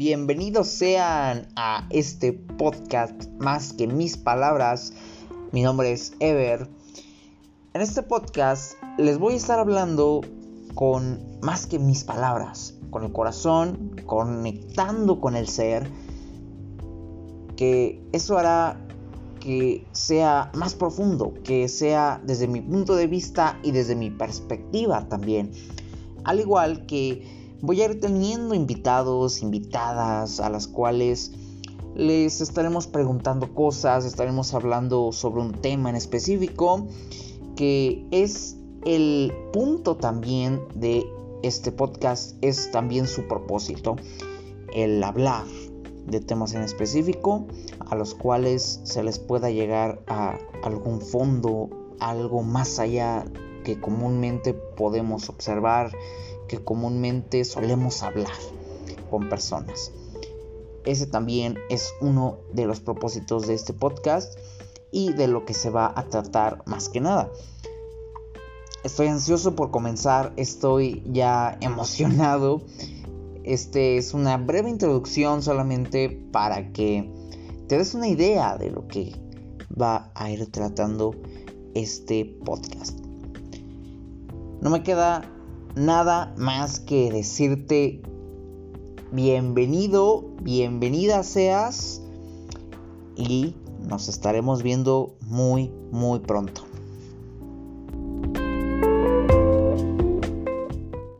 bienvenidos sean a este podcast más que mis palabras. Mi nombre es Ever. En este podcast les voy a estar hablando con más que mis palabras, con el corazón, conectando con el ser, que eso hará que sea más profundo, que sea desde mi punto de vista y desde mi perspectiva también. Al igual que voy a ir teniendo invitados, invitadas a las cuales les estaremos preguntando cosas, estaremos hablando sobre un tema en específico que es el punto también de este podcast, es también su propósito, el hablar de temas en específico a los cuales se les pueda llegar a algún fondo, algo más allá que comúnmente podemos observar, que comúnmente solemos hablar con personas. Ese también es uno de los propósitos de este podcast y de lo que se va a tratar más que nada. Estoy ansioso por comenzar, estoy ya emocionado este es una breve introducción solamente para que te des una idea de lo que va a ir tratando este podcast. No me queda nada más que decirte bienvenido, bienvenida seas y nos estaremos viendo muy, muy pronto.